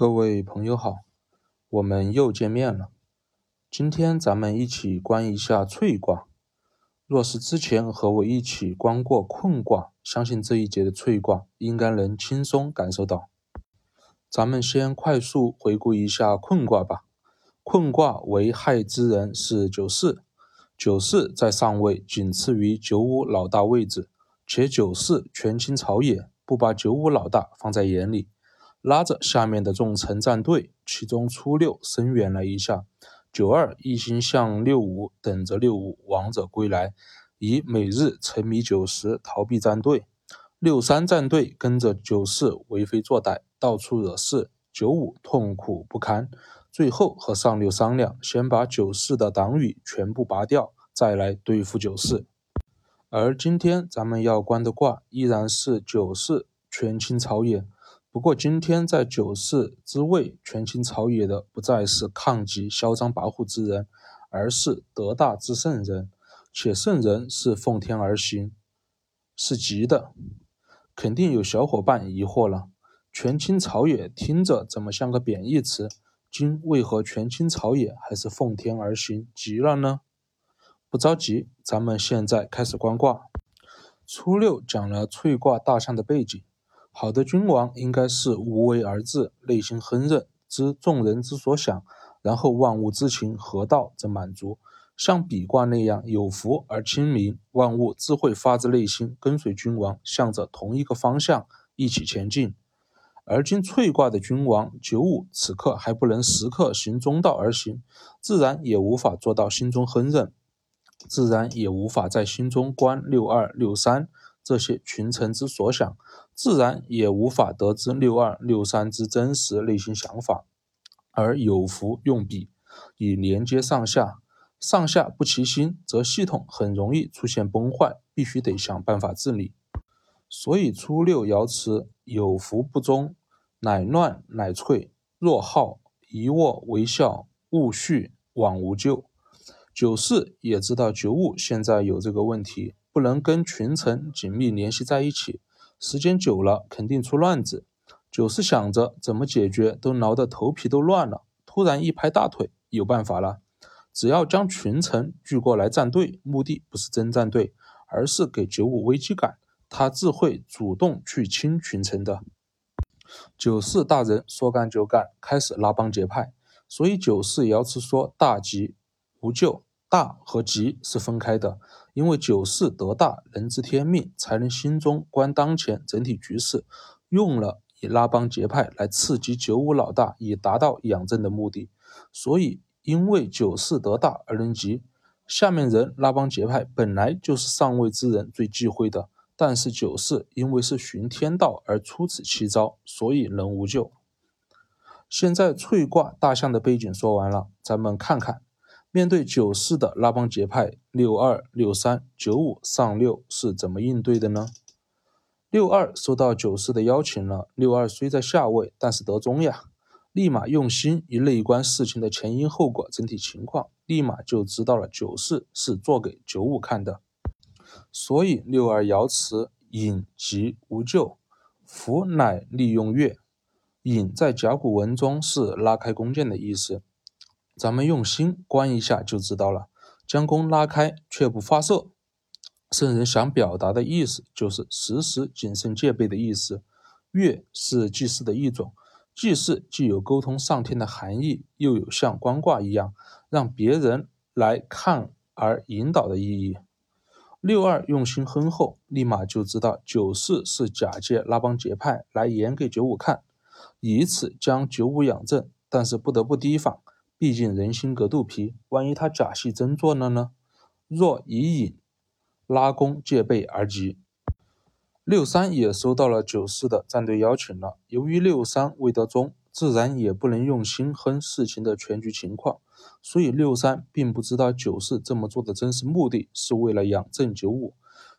各位朋友好，我们又见面了。今天咱们一起观一下翠卦。若是之前和我一起观过困卦，相信这一节的翠卦应该能轻松感受到。咱们先快速回顾一下困卦吧。困卦为害之人是九四，九四在上位，仅次于九五老大位置，且九四权倾朝野，不把九五老大放在眼里。拉着下面的众臣站队，其中初六声援了一下，九二一心向六五，等着六五王者归来，以每日沉迷九十，逃避站队。六三站队跟着九四为非作歹，到处惹事，九五痛苦不堪。最后和上六商量，先把九四的党羽全部拔掉，再来对付九四。而今天咱们要观的卦依然是九四权倾朝野。不过今天在九世之位权倾朝野的，不再是抗击嚣张跋扈之人，而是德大之圣人，且圣人是奉天而行，是吉的。肯定有小伙伴疑惑了：权倾朝野听着怎么像个贬义词？今为何权倾朝野还是奉天而行吉了呢？不着急，咱们现在开始观卦。初六讲了翠卦大象的背景。好的君王应该是无为而治，内心亨润，知众人之所想，然后万物之情合道则满足。像比卦那样有福而亲民，万物自会发自内心跟随君王，向着同一个方向一起前进。而今翠卦的君王九五此刻还不能时刻行中道而行，自然也无法做到心中亨润，自然也无法在心中观六二六三这些群臣之所想。自然也无法得知六二六三之真实内心想法，而有福用笔以连接上下，上下不齐心，则系统很容易出现崩坏，必须得想办法治理。所以初六爻辞有福不终，乃乱乃脆；若好一卧为笑，勿续往无咎。九四也知道九五现在有这个问题，不能跟群臣紧密联系在一起。时间久了，肯定出乱子。九四想着怎么解决，都挠得头皮都乱了。突然一拍大腿，有办法了！只要将群臣聚过来站队，目的不是真站队，而是给九五危机感，他自会主动去清群臣的。九四大人说干就干，开始拉帮结派。所以九四爻辞说大吉无咎。大和吉是分开的，因为九四得大，人知天命，才能心中观当前整体局势，用了以拉帮结派来刺激九五老大，以达到养正的目的。所以，因为九四得大而能吉，下面人拉帮结派本来就是上位之人最忌讳的，但是九四因为是循天道而出此奇招，所以能无咎。现在翠卦大象的背景说完了，咱们看看。面对九四的拉帮结派，六二、六三、九五、上六是怎么应对的呢？六二收到九四的邀请了，六二虽在下位，但是得中呀，立马用心以内观事情的前因后果、整体情况，立马就知道了九四是做给九五看的。所以六二爻辞隐吉无咎，福乃利用月。隐在甲骨文中是拉开弓箭的意思。咱们用心观一下就知道了，将弓拉开却不发射，圣人想表达的意思就是时时谨慎戒备的意思。月是祭祀的一种，祭祀既有沟通上天的含义，又有像观卦一样让别人来看而引导的意义。六二用心亨厚，立马就知道九四是假借拉帮结派来演给九五看，以此将九五养正，但是不得不提防。毕竟人心隔肚皮，万一他假戏真做了呢？若以引拉弓戒备而急，六三也收到了九四的战队邀请了。由于六三未得中，自然也不能用心哼事情的全局情况，所以六三并不知道九四这么做的真实目的是为了养正九五。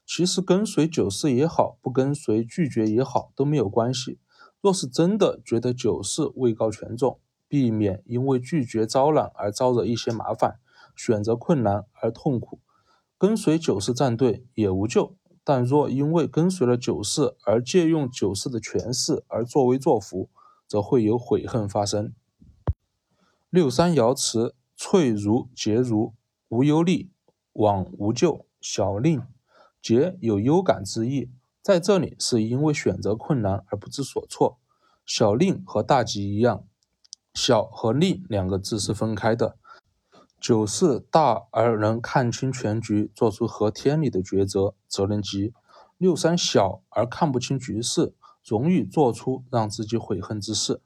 其实跟随九四也好，不跟随拒绝也好都没有关系。若是真的觉得九四位高权重，避免因为拒绝招揽而招惹一些麻烦，选择困难而痛苦。跟随九世战队也无救，但若因为跟随了九世而借用九世的权势而作威作福，则会有悔恨发生。六三爻辞：翠如结如，无忧虑，往无咎。小令，结有忧感之意，在这里是因为选择困难而不知所措。小令和大吉一样，小和利两个字是分开的。九四大而能看清全局，做出合天理的抉择，责任极；六三小而看不清局势，容易做出让自己悔恨之事。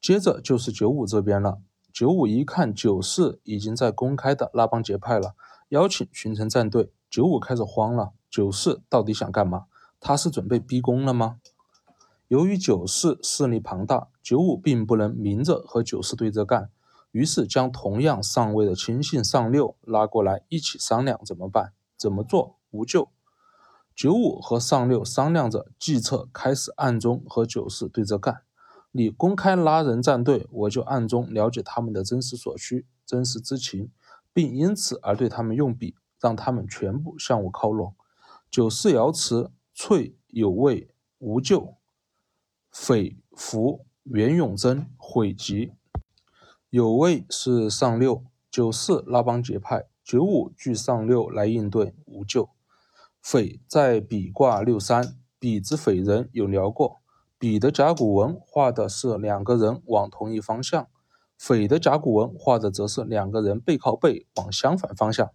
接着就是九五这边了。九五一看九四已经在公开的拉帮结派了，邀请群臣站队，九五开始慌了。九四到底想干嘛？他是准备逼宫了吗？由于九四势力庞大，九五并不能明着和九四对着干。于是将同样上位的亲信上六拉过来一起商量怎么办？怎么做无救？九五和上六商量着计策，开始暗中和九四对着干。你公开拉人站队，我就暗中了解他们的真实所需、真实之情，并因此而对他们用笔，让他们全部向我靠拢。九四爻辞：翠有位无咎，匪服袁永贞悔极。有位是上六，九四拉帮结派，九五据上六来应对，无救。匪在比卦六三，比之匪人有聊过，比的甲骨文画的是两个人往同一方向，匪的甲骨文画的则是两个人背靠背往相反方向。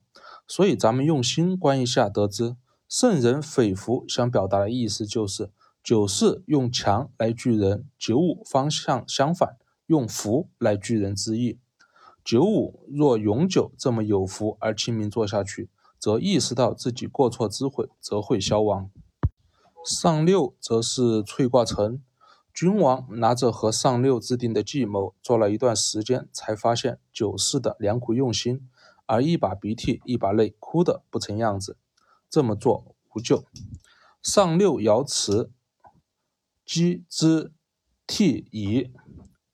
所以咱们用心观一下，得知圣人匪符想表达的意思就是九四用强来拒人，九五方向相反。用福来拒人之意。九五若永久这么有福而清明做下去，则意识到自己过错之悔，则会消亡。上六则是翠卦成，君王拿着和上六制定的计谋，做了一段时间，才发现九四的良苦用心，而一把鼻涕一把泪，哭得不成样子。这么做无救。上六爻辞：积之涕乙。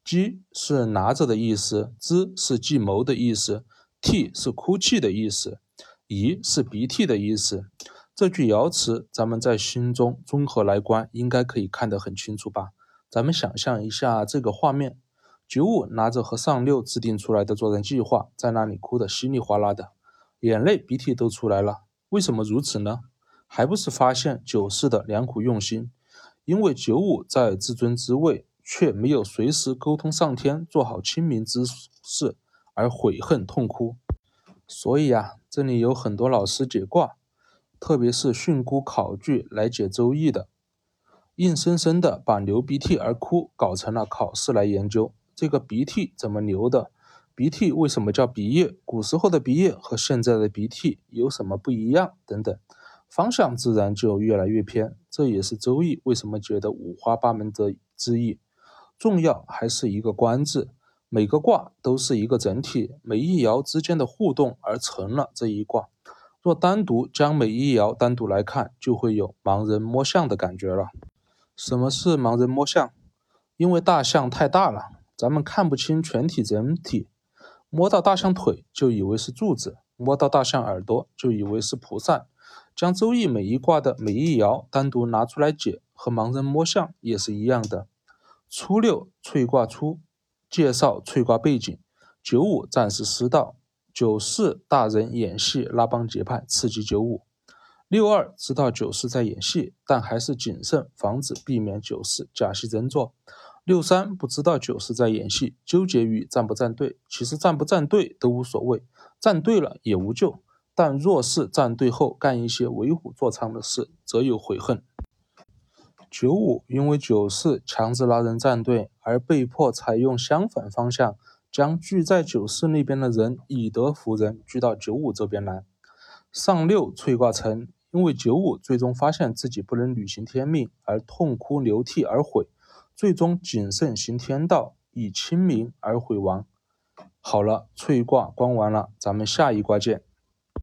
鸡是拿着的意思，之是计谋的意思，涕是哭泣的意思，遗是鼻涕的意思。这句爻辞，咱们在心中综合来观，应该可以看得很清楚吧？咱们想象一下这个画面：九五拿着和上六制定出来的作战计划，在那里哭得稀里哗啦的，眼泪鼻涕都出来了。为什么如此呢？还不是发现九四的良苦用心？因为九五在至尊之位。却没有随时沟通上天，做好清明之事而悔恨痛哭。所以呀，这里有很多老师解卦，特别是训诂考据来解周易的，硬生生的把流鼻涕而哭搞成了考试来研究。这个鼻涕怎么流的？鼻涕为什么叫鼻液？古时候的鼻液和现在的鼻涕有什么不一样？等等，方向自然就越来越偏。这也是周易为什么觉得五花八门的之意。重要还是一个“观”字，每个卦都是一个整体，每一爻之间的互动而成了这一卦。若单独将每一爻单独来看，就会有盲人摸象的感觉了。什么是盲人摸象？因为大象太大了，咱们看不清全体整体。摸到大象腿就以为是柱子，摸到大象耳朵就以为是蒲扇。将周易每一卦的每一爻单独拿出来解，和盲人摸象也是一样的。初六翠卦初，介绍翠卦背景。九五暂时失道，九四大人演戏拉帮结派，刺激九五。六二知道九四在演戏，但还是谨慎，防止避免九四假戏真做。六三不知道九四在演戏，纠结于站不站队。其实站不站队都无所谓，站对了也无救。但若是站队后干一些为虎作伥的事，则有悔恨。九五因为九四强制拉人站队，而被迫采用相反方向，将聚在九四那边的人以德服人，聚到九五这边来。上六翠卦成，因为九五最终发现自己不能履行天命，而痛哭流涕而悔，最终谨慎行天道，以清明而悔亡。好了，翠卦观完了，咱们下一卦见。